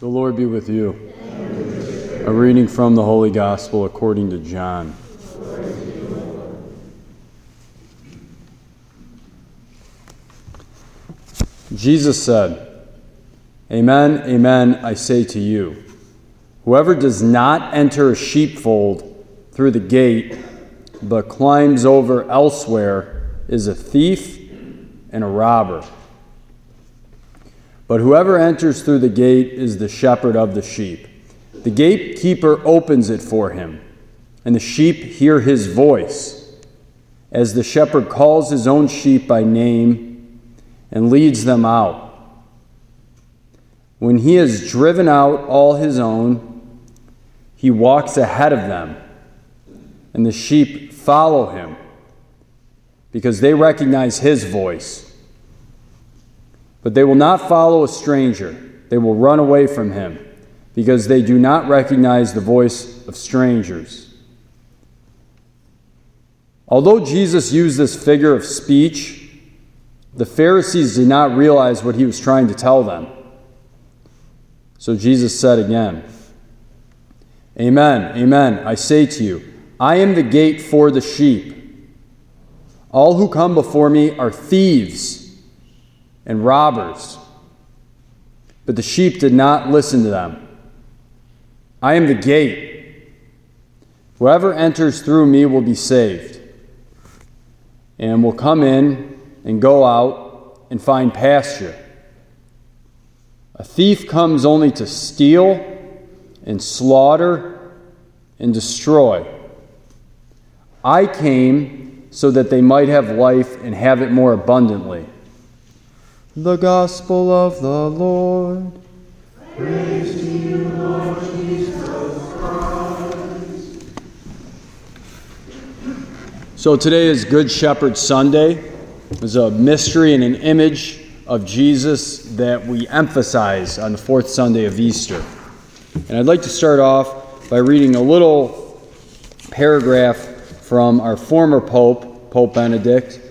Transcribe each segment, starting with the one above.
The Lord be with you. A reading from the Holy Gospel according to John. Jesus said, Amen, amen, I say to you. Whoever does not enter a sheepfold through the gate, but climbs over elsewhere, is a thief and a robber. But whoever enters through the gate is the shepherd of the sheep. The gatekeeper opens it for him, and the sheep hear his voice, as the shepherd calls his own sheep by name and leads them out. When he has driven out all his own, he walks ahead of them, and the sheep follow him because they recognize his voice. But they will not follow a stranger. They will run away from him because they do not recognize the voice of strangers. Although Jesus used this figure of speech, the Pharisees did not realize what he was trying to tell them. So Jesus said again, Amen, amen, I say to you, I am the gate for the sheep. All who come before me are thieves and robbers. But the sheep did not listen to them. I am the gate. Whoever enters through me will be saved, and will come in and go out and find pasture. A thief comes only to steal and slaughter and destroy. I came so that they might have life and have it more abundantly. The Gospel of the Lord. Praise to you, Lord Jesus Christ. So today is Good Shepherd Sunday. It's a mystery and an image of Jesus that we emphasize on the fourth Sunday of Easter. And I'd like to start off by reading a little paragraph from our former Pope, Pope Benedict,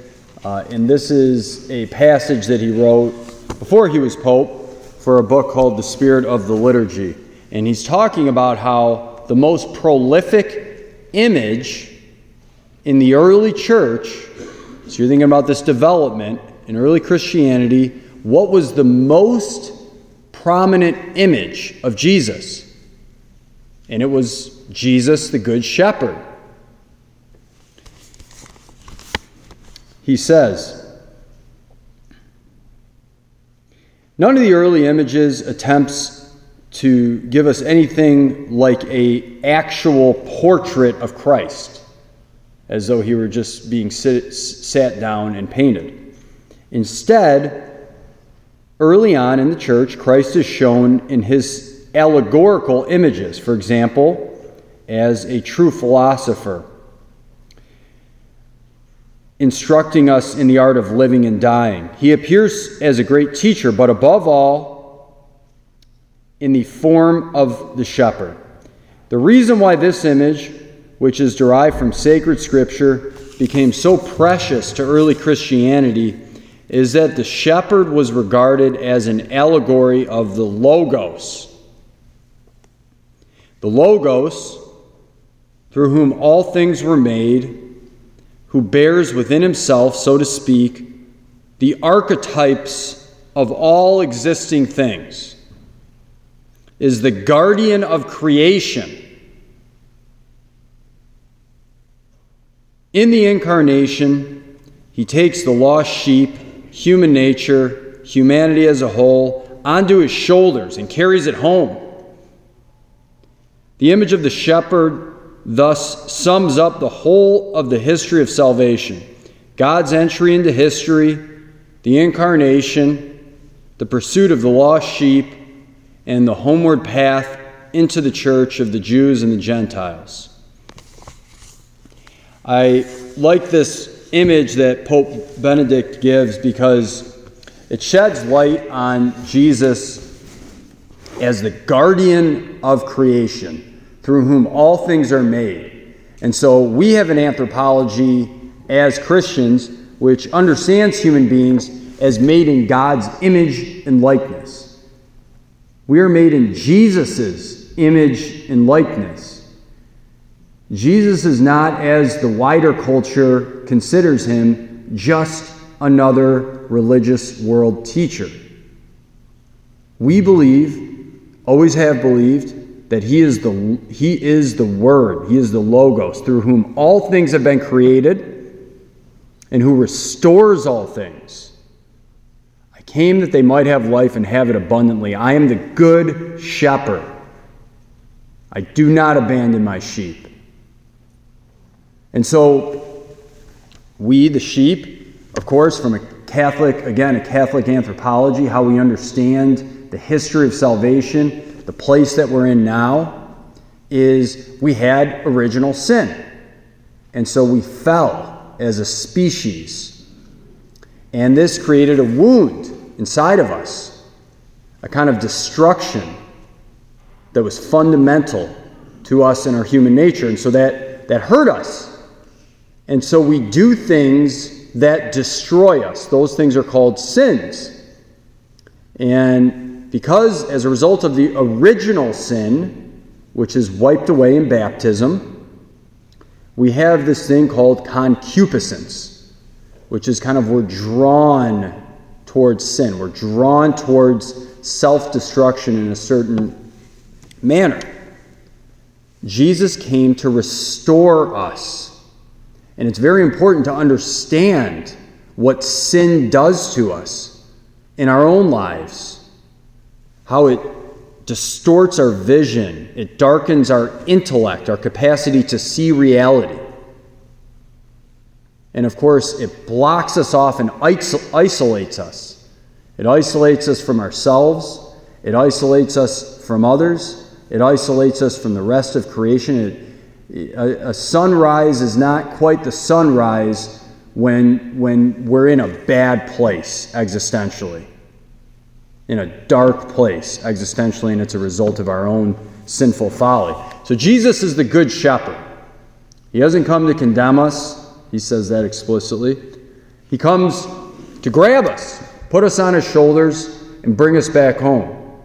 uh, and this is a passage that he wrote before he was Pope for a book called The Spirit of the Liturgy. And he's talking about how the most prolific image in the early church, so you're thinking about this development in early Christianity, what was the most prominent image of Jesus? And it was Jesus, the Good Shepherd. He says, None of the early images attempts to give us anything like a actual portrait of Christ, as though he were just being sit, sat down and painted. Instead, early on in the church, Christ is shown in his allegorical images, for example, as a true philosopher instructing us in the art of living and dying. He appears as a great teacher, but above all, in the form of the shepherd. The reason why this image, which is derived from sacred scripture, became so precious to early Christianity is that the shepherd was regarded as an allegory of the Logos. The Logos, through whom all things were made, who bears within himself, so to speak, the archetypes of all existing things, is the guardian of creation. In the incarnation, he takes the lost sheep, human nature, humanity as a whole, onto his shoulders and carries it home. The image of the shepherd thus sums up the whole of the history of salvation God's entry into history, the incarnation, the pursuit of the lost sheep, and the homeward path into the church of the Jews and the Gentiles. I like this image that Pope Benedict gives because it sheds light on Jesus as the guardian of creation through whom all things are made. And so we have an anthropology as Christians which understands human beings as made in God's image and likeness. We are made in Jesus' image and likeness. Jesus is not, as the wider culture considers him, just another religious world teacher. We believe, always have believed, that he is the, he is the Word, he is the Logos, through whom all things have been created and who restores all things. I came that they might have life and have it abundantly. I am the good shepherd. I do not abandon my sheep. And so, we, the sheep, of course, from a Catholic, again, a Catholic anthropology, how we understand the history of salvation, the place that we're in now, is we had original sin. And so we fell as a species. And this created a wound inside of us, a kind of destruction that was fundamental to us and our human nature. And so that, that hurt us. And so we do things that destroy us. Those things are called sins. And because, as a result of the original sin, which is wiped away in baptism, we have this thing called concupiscence, which is kind of we're drawn towards sin. We're drawn towards self destruction in a certain manner. Jesus came to restore us and it's very important to understand what sin does to us in our own lives, how it distorts our vision, it darkens our intellect, our capacity to see reality. And of course, it blocks us off and isolates us. It isolates us from ourselves, it isolates us from others, it isolates us from the rest of creation. It a, a sunrise is not quite the sunrise when, when we're in a bad place existentially, in a dark place existentially, and it's a result of our own sinful folly. So Jesus is the good shepherd. He doesn't come to condemn us, he says that explicitly. He comes to grab us, put us on his shoulders, and bring us back home.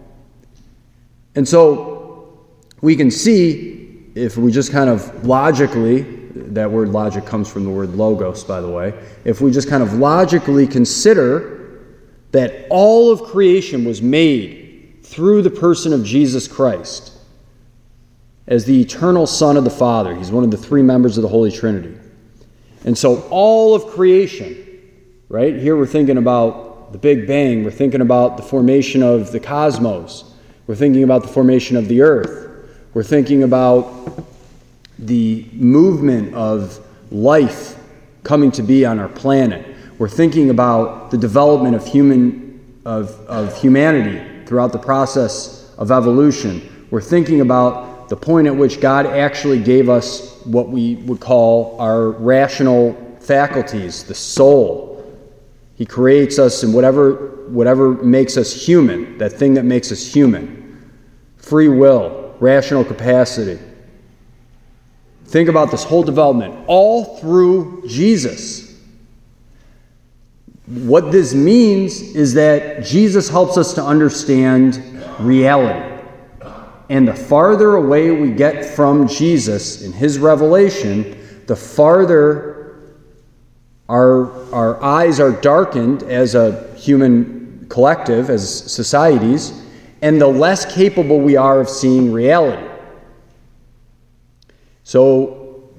And so we can see if we just kind of logically, that word logic comes from the word logos, by the way, if we just kind of logically consider that all of creation was made through the person of Jesus Christ as the eternal Son of the Father, he's one of the three members of the Holy Trinity. And so all of creation, right? Here we're thinking about the Big Bang, we're thinking about the formation of the cosmos, we're thinking about the formation of the earth. We're thinking about the movement of life coming to be on our planet. We're thinking about the development of human of, of humanity throughout the process of evolution. We're thinking about the point at which God actually gave us what we would call our rational faculties, the soul. He creates us in whatever whatever makes us human, that thing that makes us human. Free will, rational capacity. Think about this whole development, all through Jesus. What this means is that Jesus helps us to understand reality. And the farther away we get from Jesus in his revelation, the farther our, our eyes are darkened as a human collective, as societies, and the less capable we are of seeing reality. So,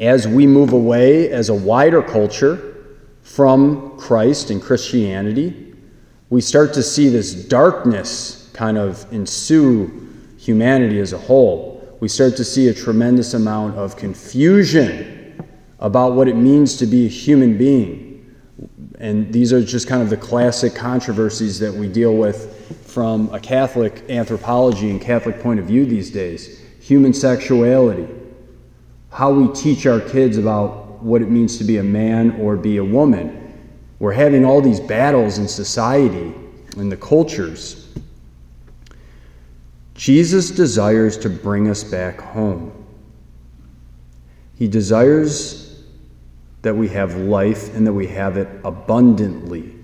as we move away as a wider culture from Christ and Christianity, we start to see this darkness kind of ensue humanity as a whole. We start to see a tremendous amount of confusion about what it means to be a human being. And these are just kind of the classic controversies that we deal with from a Catholic anthropology and Catholic point of view these days human sexuality, how we teach our kids about what it means to be a man or be a woman. We're having all these battles in society and the cultures. Jesus desires to bring us back home. He desires that we have life and that we have it abundantly.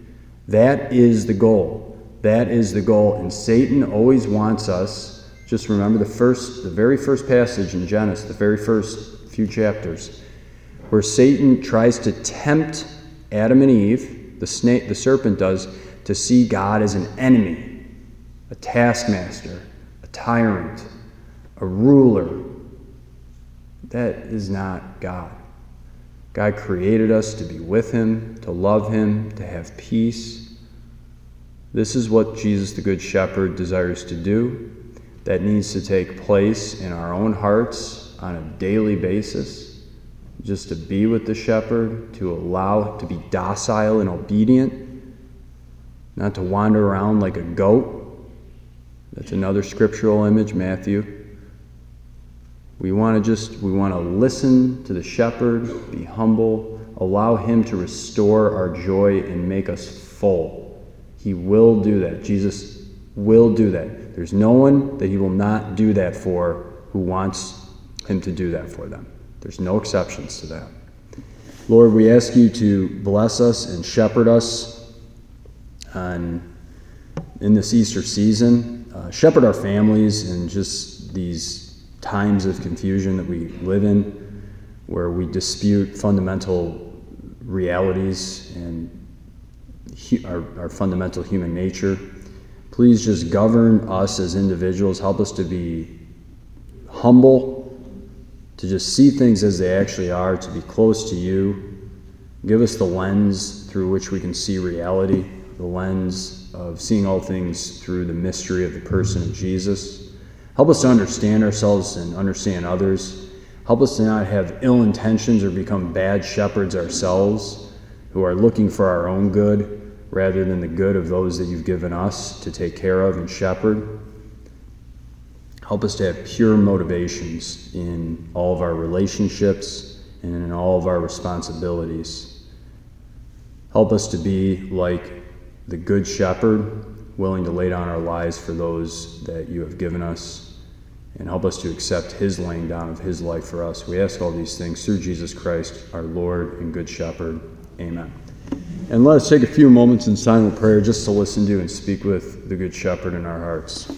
That is the goal. That is the goal. And Satan always wants us. Just remember the first, the very first passage in Genesis, the very first few chapters, where Satan tries to tempt Adam and Eve, the snake, the serpent does, to see God as an enemy, a taskmaster, a tyrant, a ruler. That is not God. God created us to be with Him, to love Him, to have peace. This is what Jesus, the Good Shepherd, desires to do. That needs to take place in our own hearts on a daily basis. Just to be with the shepherd, to allow, to be docile and obedient, not to wander around like a goat. That's another scriptural image, Matthew. We want to just we want to listen to the shepherd, be humble, allow him to restore our joy and make us full. He will do that. Jesus will do that. There's no one that he will not do that for who wants him to do that for them. There's no exceptions to that. Lord, we ask you to bless us and shepherd us on, in this Easter season. Uh, shepherd our families in just these times of confusion that we live in, where we dispute fundamental realities and hu- our, our fundamental human nature. Please just govern us as individuals. Help us to be humble, to just see things as they actually are, to be close to you. Give us the lens through which we can see reality, the lens of seeing all things through the mystery of the person of Jesus. Help us to understand ourselves and understand others. Help us to not have ill intentions or become bad shepherds ourselves who are looking for our own good rather than the good of those that you've given us to take care of and shepherd. Help us to have pure motivations in all of our relationships and in all of our responsibilities. Help us to be like the Good Shepherd, willing to lay down our lives for those that you have given us, and help us to accept His laying down of His life for us. We ask all these things through Jesus Christ, our Lord and Good Shepherd. Amen. And let us take a few moments in silent prayer just to listen to and speak with the Good Shepherd in our hearts.